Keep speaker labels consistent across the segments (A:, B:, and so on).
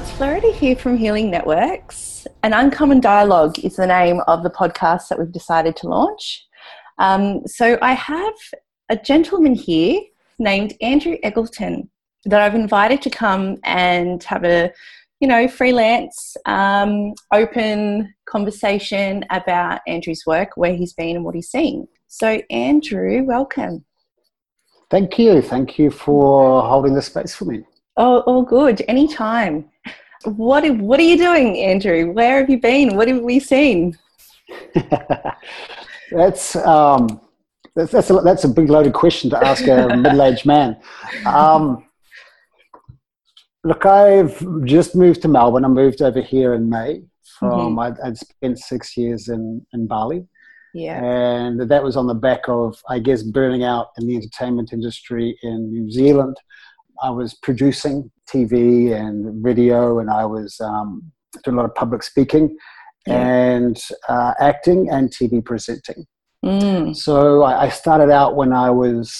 A: it's Florida here from Healing Networks. An Uncommon Dialogue is the name of the podcast that we've decided to launch. Um, so I have a gentleman here named Andrew Eggleton that I've invited to come and have a, you know, freelance, um, open conversation about Andrew's work, where he's been and what he's seen. So, Andrew, welcome.
B: Thank you. Thank you for holding the space for me.
A: Oh, all good. Anytime. What What are you doing, Andrew? Where have you been? What have we seen?
B: that's um, that's that's a, that's a big loaded question to ask a middle aged man. Um, look, I've just moved to Melbourne. I moved over here in May. From mm-hmm. I'd, I'd spent six years in in Bali.
A: Yeah.
B: And that was on the back of, I guess, burning out in the entertainment industry in New Zealand. I was producing TV and video, and I was um, doing a lot of public speaking yeah. and uh, acting and TV presenting. Mm. So I, I started out when I was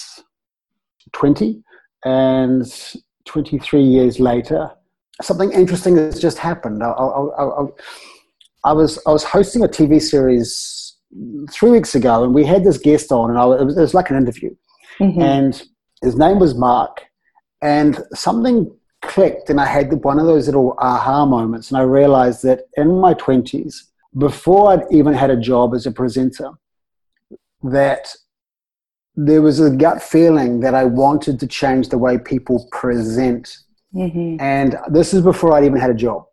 B: 20, and 23 years later, something interesting has just happened. I, I, I, I, was I was hosting a TV series three weeks ago, and we had this guest on, and I, it, was, it was like an interview, mm-hmm. and his name was Mark, and something clicked, and I had one of those little aha moments, and I realized that in my twenties, before I'd even had a job as a presenter, that there was a gut feeling that I wanted to change the way people present. Mm-hmm. And this is before I'd even had a job.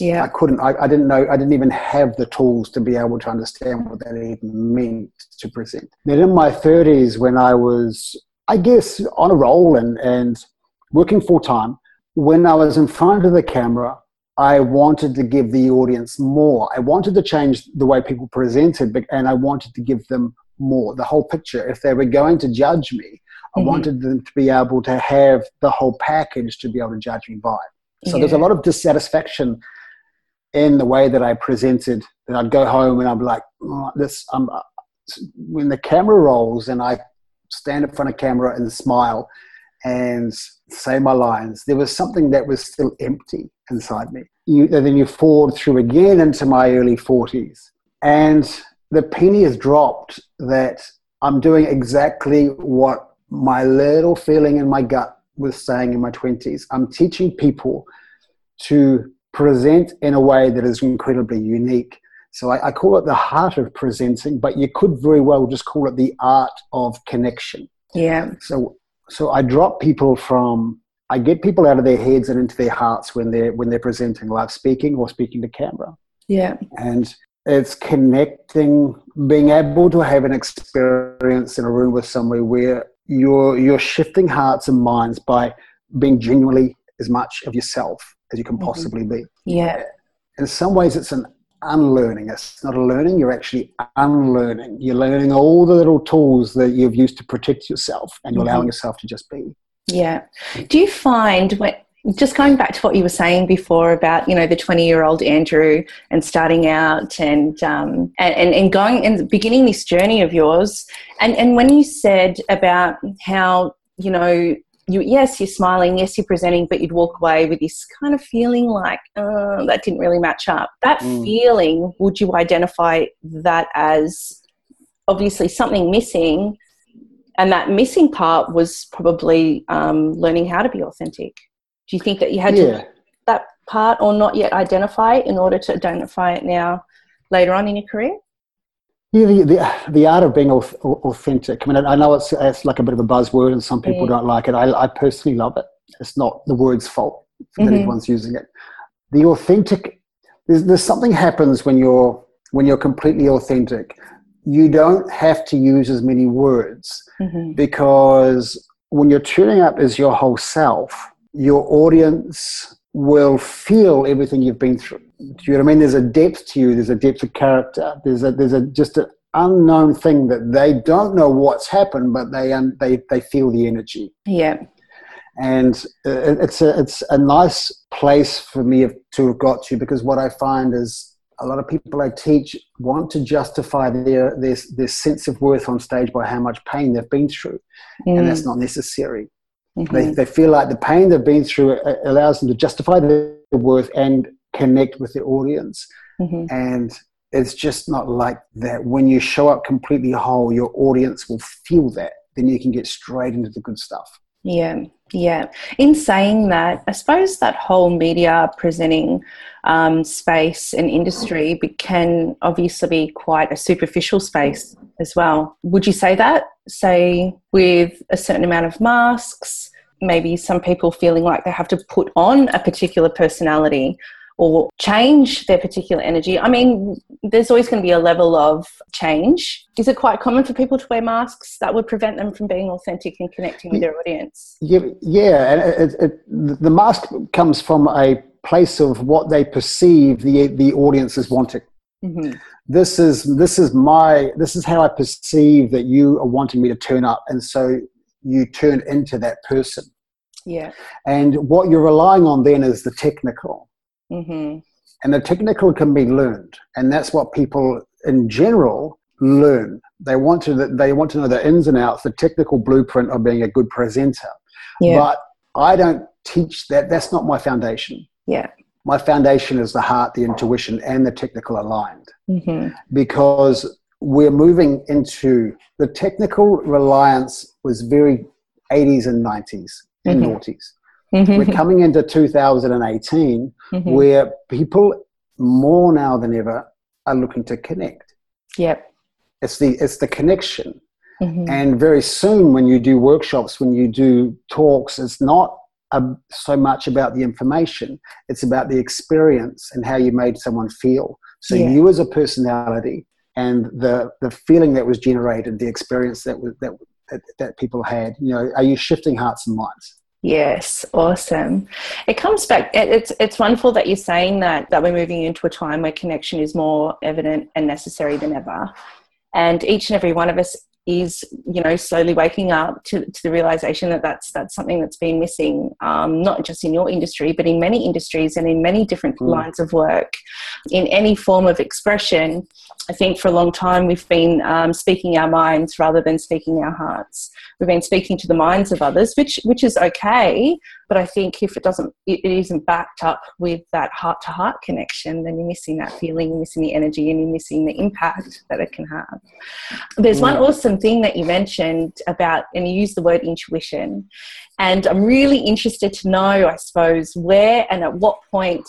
A: Yeah.
B: I couldn't, I, I, didn't know, I didn't even have the tools to be able to understand what that even meant to present. Then in my 30s, when I was, I guess, on a roll and, and working full time, when I was in front of the camera, I wanted to give the audience more. I wanted to change the way people presented, and I wanted to give them more, the whole picture. If they were going to judge me, I mm-hmm. wanted them to be able to have the whole package to be able to judge me by. So yeah. there's a lot of dissatisfaction in the way that I presented. That I'd go home and I'm like, oh, this. Um, when the camera rolls and I stand in front of camera and smile and say my lines, there was something that was still empty inside me. You, and then you forward through again into my early 40s. And the penny has dropped that I'm doing exactly what my little feeling in my gut was saying in my 20s. I'm teaching people to present in a way that is incredibly unique. So I, I, call it the heart of presenting, but you could very well just call it the art of connection.
A: Yeah.
B: So so I drop people from I get people out of their heads and into their hearts when they're when they're presenting live speaking or speaking to camera.
A: Yeah.
B: And it's connecting, being able to have an experience in a room with somebody where you're you're shifting hearts and minds by being genuinely as much of yourself as you can mm-hmm. possibly be.
A: Yeah.
B: In some ways, it's an unlearning. It's not a learning, you're actually unlearning. You're learning all the little tools that you've used to protect yourself and you're mm-hmm. allowing yourself to just be.
A: Yeah. Do you find when just going back to what you were saying before about you know the 20 year old andrew and starting out and um, and, and going and beginning this journey of yours and and when you said about how you know you yes you're smiling yes you're presenting but you'd walk away with this kind of feeling like oh, that didn't really match up that mm. feeling would you identify that as obviously something missing and that missing part was probably um, learning how to be authentic do you think that you had yeah. to that part or not yet identify in order to identify it now later on in your career
B: yeah, the, the, the, art of being authentic. I mean, I know it's, it's like a bit of a buzzword and some people yeah. don't like it. I, I, personally love it. It's not the word's fault that mm-hmm. everyone's using it. The authentic, there's, there's something happens when you're, when you're completely authentic. You don't have to use as many words mm-hmm. because when you're turning up as your whole self, your audience will feel everything you've been through. Do you know what I mean? There's a depth to you. There's a depth of character. There's a there's a just an unknown thing that they don't know what's happened, but they um, they they feel the energy.
A: Yeah.
B: And it's a it's a nice place for me to have got to because what I find is a lot of people I teach want to justify their their, their sense of worth on stage by how much pain they've been through, mm. and that's not necessary Mm-hmm. They, they feel like the pain they've been through allows them to justify their worth and connect with the audience. Mm-hmm. And it's just not like that. When you show up completely whole, your audience will feel that. Then you can get straight into the good stuff.
A: Yeah, yeah. In saying that, I suppose that whole media presenting um, space and industry can obviously be quite a superficial space as well. Would you say that? Say, with a certain amount of masks, maybe some people feeling like they have to put on a particular personality or change their particular energy. I mean, there's always going to be a level of change. Is it quite common for people to wear masks that would prevent them from being authentic and connecting with their audience?
B: Yeah, yeah. and it, it, the mask comes from a place of what they perceive the the audience is wanting. Mm-hmm. This is this is my this is how I perceive that you are wanting me to turn up, and so you turn into that person.
A: Yeah.
B: And what you're relying on then is the technical. Mm-hmm. And the technical can be learned, and that's what people in general learn. They want to they want to know the ins and outs, the technical blueprint of being a good presenter. Yeah. But I don't teach that. That's not my foundation.
A: Yeah.
B: My foundation is the heart, the intuition, and the technical aligned. Mm-hmm. Because we're moving into the technical reliance was very 80s and 90s and mm-hmm. noughties. Mm-hmm. We're coming into 2018 mm-hmm. where people more now than ever are looking to connect.
A: Yep.
B: It's the it's the connection. Mm-hmm. And very soon when you do workshops, when you do talks, it's not a, so much about the information. It's about the experience and how you made someone feel. So yeah. you as a personality and the the feeling that was generated, the experience that was that that, that people had. You know, are you shifting hearts and minds?
A: Yes, awesome. It comes back. It's it's wonderful that you're saying that that we're moving into a time where connection is more evident and necessary than ever, and each and every one of us is you know slowly waking up to, to the realization that that's that's something that's been missing um, not just in your industry but in many industries and in many different mm. lines of work in any form of expression i think for a long time we've been um, speaking our minds rather than speaking our hearts we've been speaking to the minds of others which which is okay but I think if it doesn't, it isn't backed up with that heart to heart connection, then you're missing that feeling, you're missing the energy, and you're missing the impact that it can have. There's one awesome thing that you mentioned about, and you use the word intuition. And I'm really interested to know, I suppose, where and at what point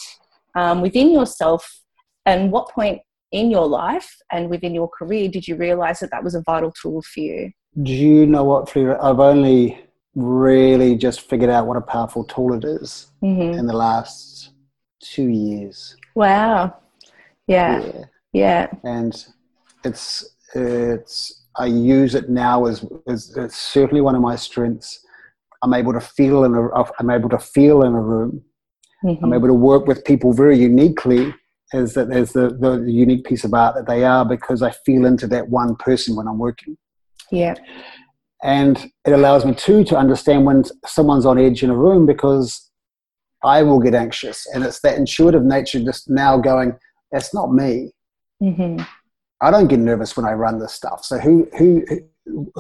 A: um, within yourself and what point in your life and within your career did you realize that that was a vital tool for you?
B: Do you know what, Fleur? I've only really just figured out what a powerful tool it is mm-hmm. in the last two years.
A: Wow. Yeah. yeah. Yeah.
B: And it's it's I use it now as, as it's certainly one of my strengths. I'm able to feel in a I'm able to feel in a room. Mm-hmm. I'm able to work with people very uniquely as that as the, the unique piece of art that they are because I feel into that one person when I'm working.
A: Yeah
B: and it allows me too to understand when someone's on edge in a room because I will get anxious, and it's that intuitive nature just now going, "That's not me." Mm-hmm. I don't get nervous when I run this stuff. So who who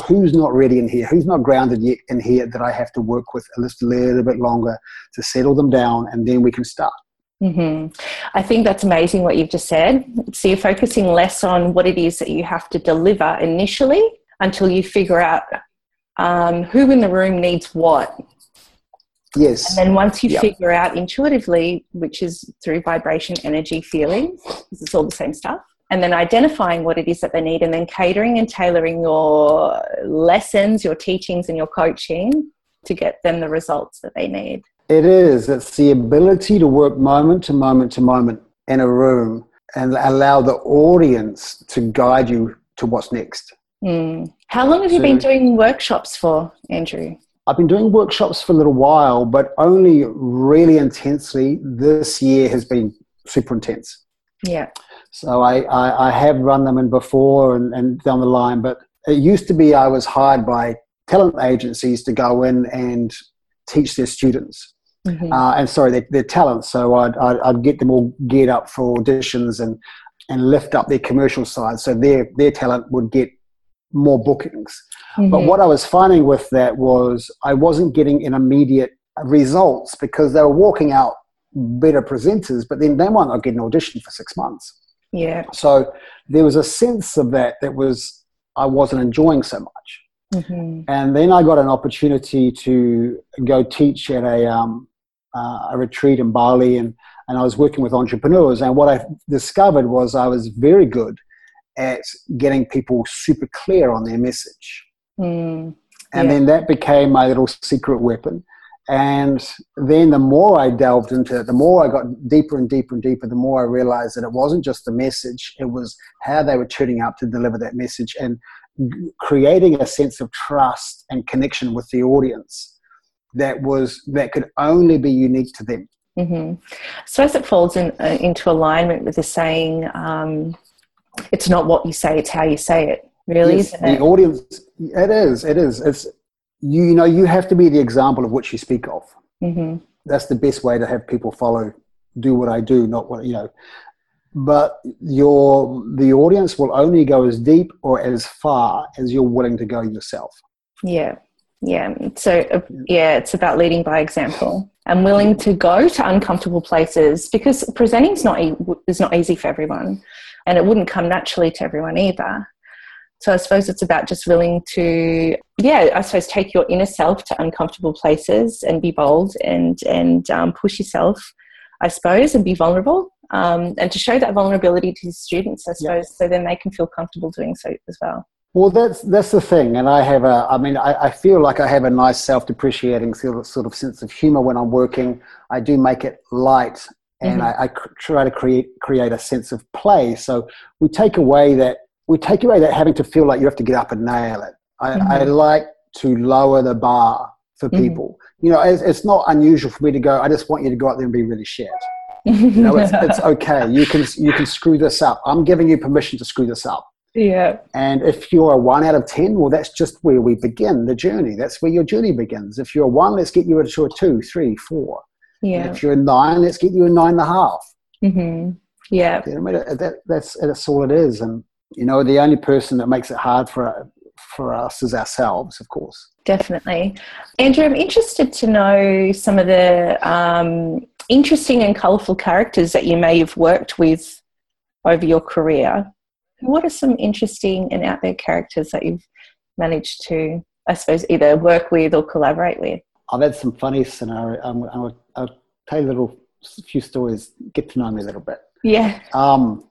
B: who's not ready in here? Who's not grounded yet in here that I have to work with a little bit longer to settle them down, and then we can start.
A: Mm-hmm. I think that's amazing what you've just said. So you're focusing less on what it is that you have to deliver initially until you figure out um, who in the room needs what.
B: Yes.
A: And then once you yep. figure out intuitively, which is through vibration, energy, feelings, because it's all the same stuff, and then identifying what it is that they need, and then catering and tailoring your lessons, your teachings, and your coaching to get them the results that they need.
B: It is. It's the ability to work moment to moment to moment in a room and allow the audience to guide you to what's next.
A: Mm. How long have you been doing workshops for, Andrew?
B: I've been doing workshops for a little while, but only really intensely. This year has been super intense.
A: Yeah.
B: So I, I, I have run them in before and, and down the line, but it used to be I was hired by talent agencies to go in and teach their students. Mm-hmm. Uh, and sorry, their, their talent. So I'd, I'd, I'd, get them all geared up for auditions and, and lift up their commercial side. So their, their talent would get more bookings. Mm-hmm. But what I was finding with that was I wasn't getting an immediate results because they were walking out better presenters, but then they might not get an audition for six months.
A: Yeah.
B: So there was a sense of that that was I wasn't enjoying so much. Mm-hmm. And then I got an opportunity to go teach at a um, uh, a retreat in Bali, and and I was working with entrepreneurs. And what I discovered was I was very good at getting people super clear on their message. Mm, yeah. And then that became my little secret weapon. And then the more I delved into it, the more I got deeper and deeper and deeper, the more I realized that it wasn't just the message, it was how they were turning up to deliver that message and creating a sense of trust and connection with the audience that was that could only be unique to them.
A: Mm-hmm. So as it falls in, uh, into alignment with the saying, um, it's not what you say, it's how you say it. Really,
B: yes, the audience. It is. It is. It's you, you know you have to be the example of what you speak of. Mm-hmm. That's the best way to have people follow. Do what I do, not what you know. But your the audience will only go as deep or as far as you're willing to go yourself.
A: Yeah, yeah. So uh, yeah, it's about leading by example and willing to go to uncomfortable places because presenting is not is not easy for everyone and it wouldn't come naturally to everyone either. So I suppose it's about just willing to, yeah, I suppose take your inner self to uncomfortable places and be bold and and um, push yourself, I suppose, and be vulnerable um, and to show that vulnerability to students, I suppose, yeah. so then they can feel comfortable doing so as well.
B: Well, that's that's the thing, and I have a. I mean, I, I feel like I have a nice self-depreciating sort of sense of humor when I'm working. I do make it light and mm-hmm. I, I, try to create create a sense of play. So we take away that we take away that having to feel like you have to get up and nail it. I, mm-hmm. I like to lower the bar for mm-hmm. people. You know, it's, it's, not unusual for me to go. I just want you to go out there and be really shit. You know, it's, it's okay. You can you can screw this up. I'm giving you permission to screw this up.
A: Yeah.
B: And if you're a one out of 10, well, that's just where we begin the journey. That's where your journey begins. If you're a one, let's get you into a two, three, four.
A: Yeah.
B: And if you're a nine, let's get you a nine and a half.
A: Mm-hmm. Yeah.
B: You know, that, that's, that's all it is. And, you know, the only person that makes it hard for, for us is ourselves, of course.
A: Definitely. Andrew, I'm interested to know some of the um, interesting and colourful characters that you may have worked with over your career. What are some interesting and out there characters that you've managed to, I suppose, either work with or collaborate with?
B: I've had some funny scenario. Um, I'll, I'll tell you a little few stories. Get to know me a little bit.
A: Yeah.
B: Um,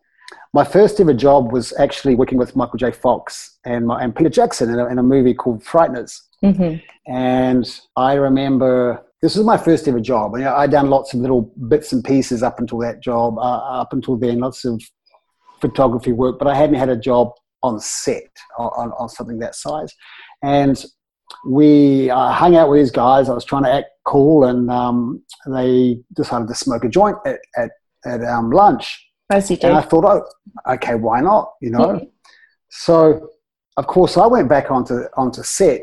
B: my first ever job was actually working with Michael J. Fox and, my, and Peter Jackson in a, in a movie called Frighteners. Mm-hmm. And I remember this was my first ever job. And, I'd done lots of little bits and pieces up until that job, uh, up until then, lots of photography work, but I hadn't had a job on set on, on something that size. And we uh, hung out with these guys. I was trying to act cool, and um, they decided to smoke a joint at, at, at um, lunch.
A: As you do.
B: And I thought, oh, okay, why not? You know. so, of course, I went back onto onto set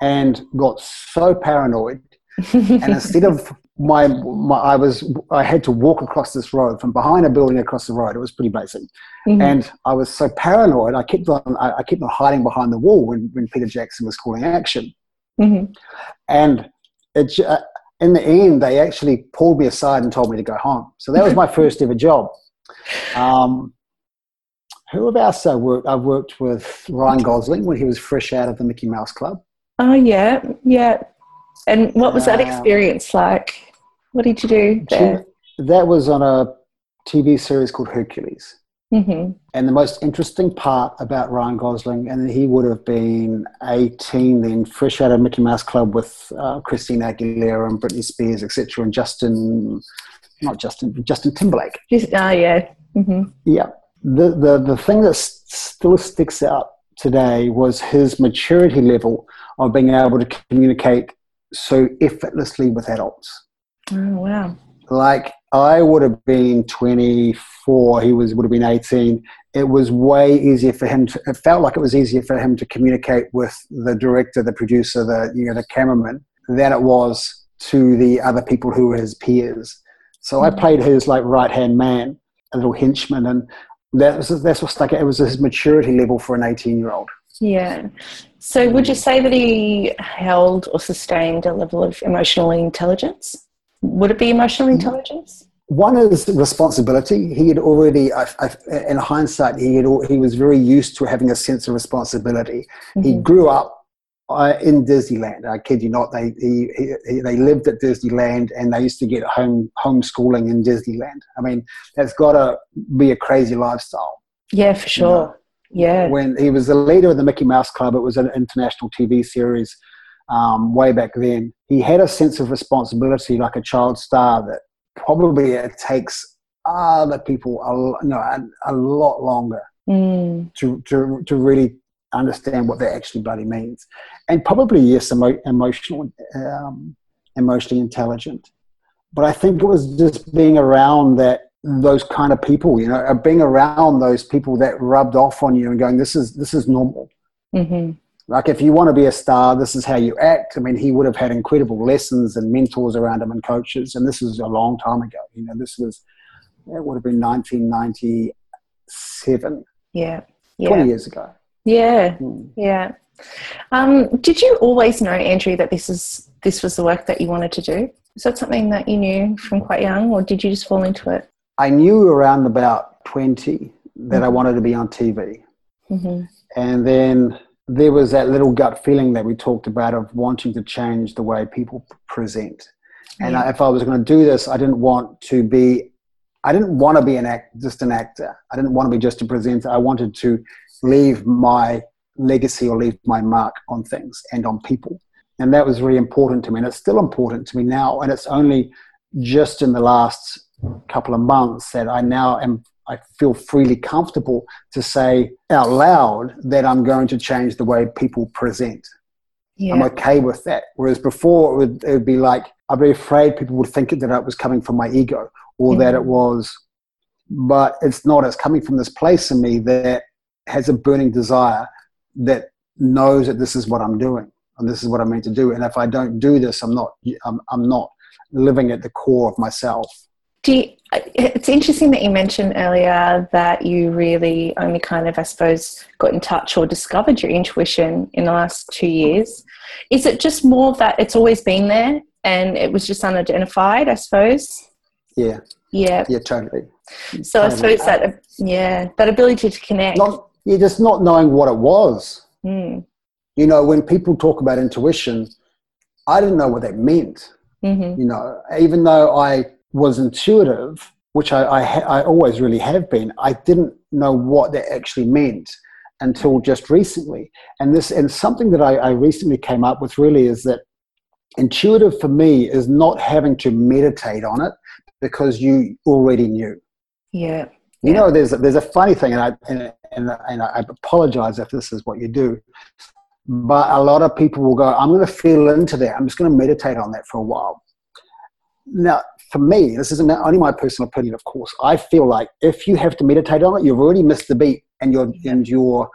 B: and got so paranoid. and instead of my, my, I was I had to walk across this road from behind a building across the road. It was pretty basic, mm-hmm. and I was so paranoid. I kept on I, I, kept on hiding behind the wall when, when Peter Jackson was calling action, mm-hmm. and it, uh, in the end they actually pulled me aside and told me to go home. So that was my first ever job. Um, who else I worked? I've worked with Ryan Gosling when he was fresh out of the Mickey Mouse Club.
A: Oh yeah, yeah. And what was that um, experience like? What did you do there?
B: That was on a TV series called Hercules. Mm-hmm. And the most interesting part about Ryan Gosling, and he would have been 18 then, fresh out of Mickey Mouse Club with uh, Christina Aguilera and Britney Spears, etc., and Justin, not Justin, Justin Timberlake.
A: Just, uh, yeah. Mm-hmm.
B: Yeah. The, the, the thing that still sticks out today was his maturity level of being able to communicate so effortlessly with adults.
A: Oh, wow.
B: Like I would have been 24, he was would have been 18. It was way easier for him to, it felt like it was easier for him to communicate with the director, the producer, the, you know, the cameraman than it was to the other people who were his peers. So mm-hmm. I played his like right hand man, a little henchman, and that was, that's what stuck. It was his maturity level for an 18 year old.
A: Yeah. So, would you say that he held or sustained a level of emotional intelligence? Would it be emotional
B: Mm-hmm.
A: intelligence?
B: One is responsibility. He had already, I, I, in hindsight, he had, he was very used to having a sense of responsibility. He
A: Mhm.
B: grew up uh, in Disneyland. I kid you not. They he, he, he- they lived at Disneyland, and they used to get home homeschooling in Disneyland. I mean, that's got to be a crazy lifestyle.
A: Yeah, for sure. Yeah.
B: When he was the leader of the Mickey Mouse Club, it was an international TV series um, way back then. He had a sense of responsibility, like a child star, that probably it takes other people a, lo- no, a, a lot longer
A: Mm.
B: to, to, to really understand what that actually bloody means. And probably, yes, emo- emotional, um, emotionally intelligent. But I think it was just being around that those kind of people, you know, uh, being around those people that rubbed off on you and going, this is this is normal.
A: hmm
B: Like if you want to be a star, this is how you act. I mean, he would have had incredible lessons and mentors around him and coaches. And this is a long time ago. You know, this was it would have been 1997,
A: Yeah. yeah.
B: 20 years ago.
A: Yeah.
B: Hmm.
A: Yeah. Um, did you always know, Andrew, that this is this was the work that you wanted to do? Is that something that you knew from quite young, or did you just fall into it?
B: I knew around about 20 that I wanted to be on TV.
A: hmm
B: And then there was that little gut feeling that we talked about of wanting to change the way people present. And
A: Yeah.
B: I, if I was going to do this, I didn't want to be, I didn't want to be an act, just an actor. I didn't want to be just a presenter. I wanted to leave my legacy or leave my mark on things and on people. And that was really important to me. And it's still important to me now. And it's only just in the last couple of months that I now am, I feel freely comfortable to say out loud that I'm going to change the way people present.
A: Yeah.
B: I'm okay with that. Whereas before, it would, it would be like, I'd be afraid people would think that it was coming from my ego or that it was, but it's not. It's coming from this place in me that has a burning desire that knows that this is what I'm doing and this is what I'm meant to do. And if I don't do this, I'm not, I'm, I'm not living at the core of myself.
A: Do you, it's interesting that you mentioned earlier that you really only kind of, I suppose, got in touch or discovered your intuition in the last two years. Is it just more that it's always been there and it was just unidentified, I suppose?
B: Yeah,
A: Yeah.
B: yeah, totally.
A: So I suppose that, yeah, that ability to connect.
B: Not, yeah, just not knowing what it was.
A: Mm.
B: You know, when people talk about intuition, I didn't know what that meant.
A: hmm
B: You know, even though I was intuitive, which I, I, ha- I always really have been, I didn't know what that actually meant until just recently. And this, and something that I, I recently came up with really is that intuitive for me is not having to meditate on it because you already knew.
A: Yeah.
B: You
A: Yeah.
B: know, there's a, there's a funny thing, and I and, and, and I apologize if this is what you do, but a lot of people will go, "I'm going to feel into that. I'm just going to meditate on that for a while." Now, for me, this isn't only my personal opinion, of course. I feel like if you have to meditate on it, you've already missed the beat, and you're and you're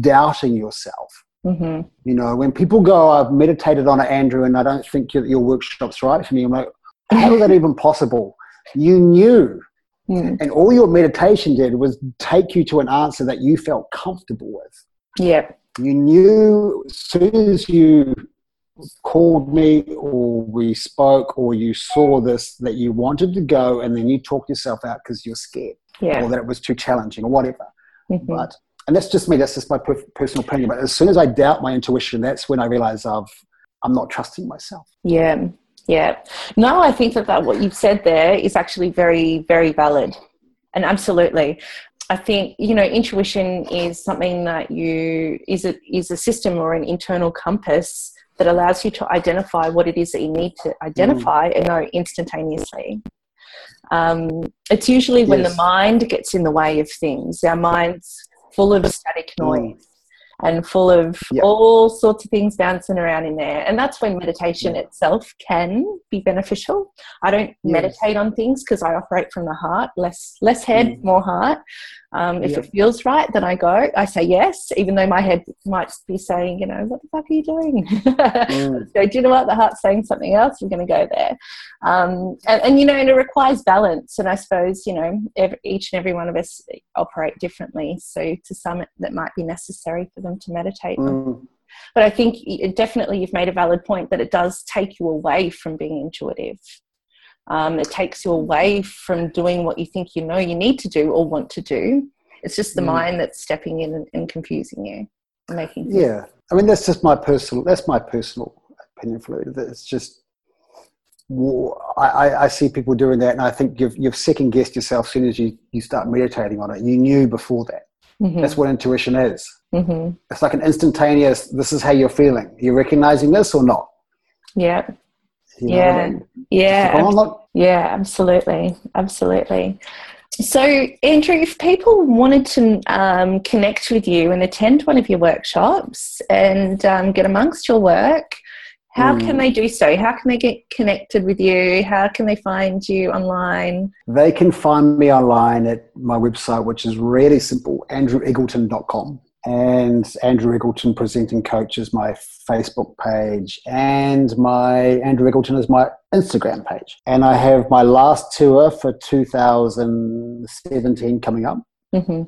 B: doubting yourself.
A: hmm
B: You know, when people go, "I've meditated on it, Andrew, and I don't think your, your workshop's right for me," I'm like, "How is that even possible? You knew."
A: Mm.
B: And all your meditation did was take you to an answer that you felt comfortable with.
A: Yeah.
B: You knew as soon as you called me or we spoke or you saw this that you wanted to go and then you talked yourself out because you're scared
A: Yeah.
B: or that it was too challenging or whatever.
A: Mhm.
B: But, and that's just me, that's just my per- personal opinion. But as soon as I doubt my intuition, that's when I realize I've, I'm not trusting myself.
A: Yeah, yeah. No, I think that, that what you've said there is actually very, very valid. And absolutely. I think, you know, intuition is something that you is a is a system or an internal compass that allows you to identify what it is that you need to identify and know instantaneously. Um, it's usually when the mind gets in the way of things. Our mind's full of static
B: Mm.
A: noise and full of
B: Yep.
A: all sorts of things bouncing around in there. And that's when meditation itself can be beneficial. I don't
B: Yes.
A: meditate on things because I operate from the heart, less less head,
B: Mm.
A: more heart. Um, if
B: Yep.
A: it feels right, then I go. I say yes, even though my head might be saying, you know, what the fuck are you doing?
B: Mm.
A: So do you know what? The heart's saying something else. We're going to go there. Um, and, and, you know, and it requires balance. And I suppose, you know, every, each and every one of us operate differently. So to some, that might be necessary for them to meditate. Mm. But I think it, definitely you've made a valid point that it does take you away from being intuitive. Um, it takes you away from doing what you think you know you need to do or want to do. It's just the mm. mind that's stepping in and, and confusing you, and making.
B: Yeah, I mean that's just my personal. That's my personal opinion. For it. It's just I, I, see people doing that, and I think you've, you've second guessed yourself as soon as you, you start meditating on it. You knew before that. Mm-hmm. That's what intuition is. Mm-hmm. It's like an instantaneous, this is how you're feeling. You're recognizing this or not?
A: Yeah. You know yeah. I mean? Yeah. yeah, absolutely. Absolutely. So, Andrew, if people wanted to um, connect with you and attend one of your workshops and um, get amongst your work, how mm. can they do so? How can they get connected with you? How can they find you online?
B: They can find me online at my website, which is really simple andreweggleton.com. And Andrew Eggleton Presenting Coach is my Facebook page, and my Andrew Eggleton is my Instagram page. And I have my last tour for 2017 coming up. Mm-hmm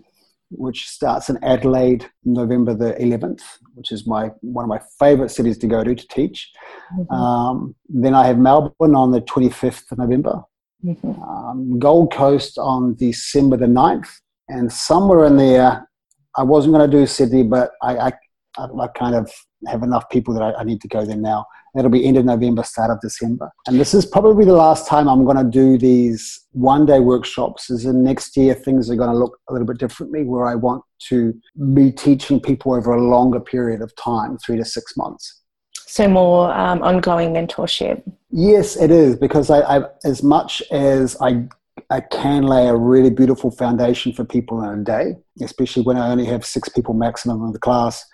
B: which starts in Adelaide, November the 11th, which is my one of my favourite cities to go to to teach. Mm-hmm. Um, then I have Melbourne on the 25th of November, mm-hmm. um, Gold Coast on December the 9th, and somewhere in there, I wasn't going to do Sydney, but I, I, I kind of have enough people that I, I need to go there now. That'll be end of November, start of December. And this is probably the last time I'm going to do these one day workshops. As in next year, things are going to look a little bit differently, where I want to be teaching people over a longer period of time, three to six months.
A: So more um, ongoing mentorship.
B: Yes, it is because I, I, as much as I I can lay a really beautiful foundation for people in a day, especially when I only have six people maximum in the class.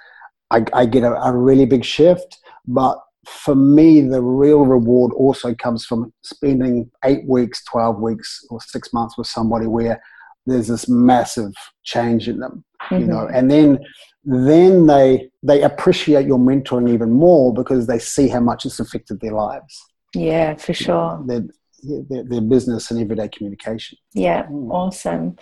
B: I, I get a, a, really big shift, but for me, the real reward also comes from spending eight weeks, 12 weeks, or six months with somebody where there's this massive change in them, mm-hmm. you know, and then then they they appreciate your mentoring even more because they see how much it's affected their lives.
A: Yeah, for sure.
B: You know, their, their, business and everyday communication.
A: Yeah, mm. awesome.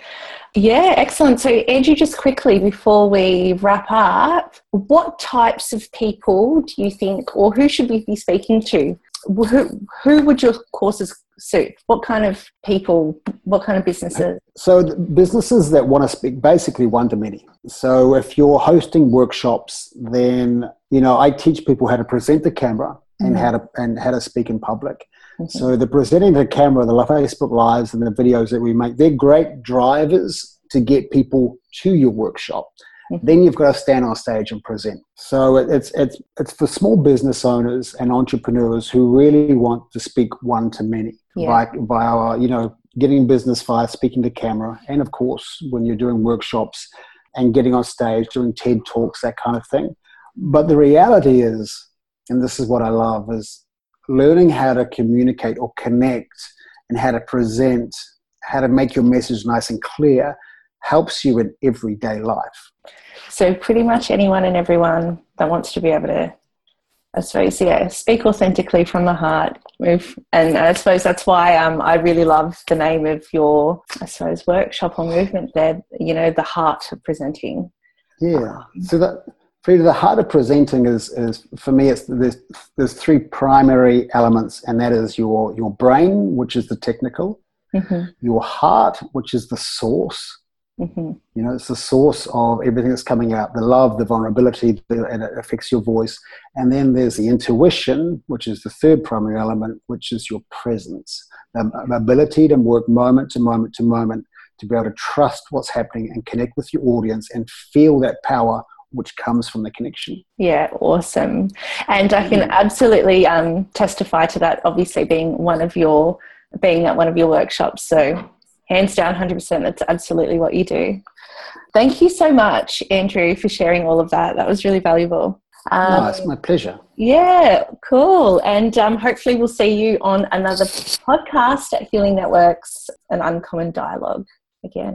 A: Yeah, excellent. So, Andrew, just quickly before we wrap up, what types of people do you think, or who should we be speaking to? Who, who would your courses suit? What kind of people, what kind of businesses?
B: So, businesses that want to speak basically one to many. So, if you're hosting workshops, then, you know, I teach people how to present the camera and mm. how to and how to speak in public. So the presenting the camera, the Facebook lives, and the videos that we make, they're great drivers to get people to your workshop. Mm-hmm. Then you've got to stand on stage and present. So it's it's it's for small business owners and entrepreneurs who really want to speak one to many yeah. by via you know getting business via speaking to camera, and of course when you're doing workshops and getting on stage, doing TED talks, that kind of thing. But the reality is, and this is what I love, is learning how to communicate or connect and how to present, how to make your message nice and clear helps you in everyday life.
A: So, pretty much anyone and everyone that wants to be able to, I suppose, yeah, speak authentically from the heart, move. And I suppose that's why um, I really love the name of your, I suppose, workshop or movement there, you know, the heart of presenting.
B: Yeah. So that Frida, the heart of presenting is, is for me, it's there's, there's three primary elements, and that is your your brain, which is the technical, mm-hmm. your heart, which is the source. Mm-hmm. You know, it's the source of everything that's coming out, the love, the vulnerability, the, and it affects your voice. And then there's the intuition, which is the third primary element, which is your presence, the ability to work moment to moment to moment, to be able to trust what's happening and connect with your audience and feel that power which comes from the connection.
A: Yeah, awesome. And I can absolutely um, testify to that, obviously being one of your being at one of your workshops. So hands down 100% that's absolutely what you do. Thank you so much, Andrew, for sharing all of that. That was really valuable.
B: Um, no, it's my pleasure.
A: Yeah, cool. And um, hopefully, we'll see you on another podcast at Healing Networks, an uncommon dialogue again.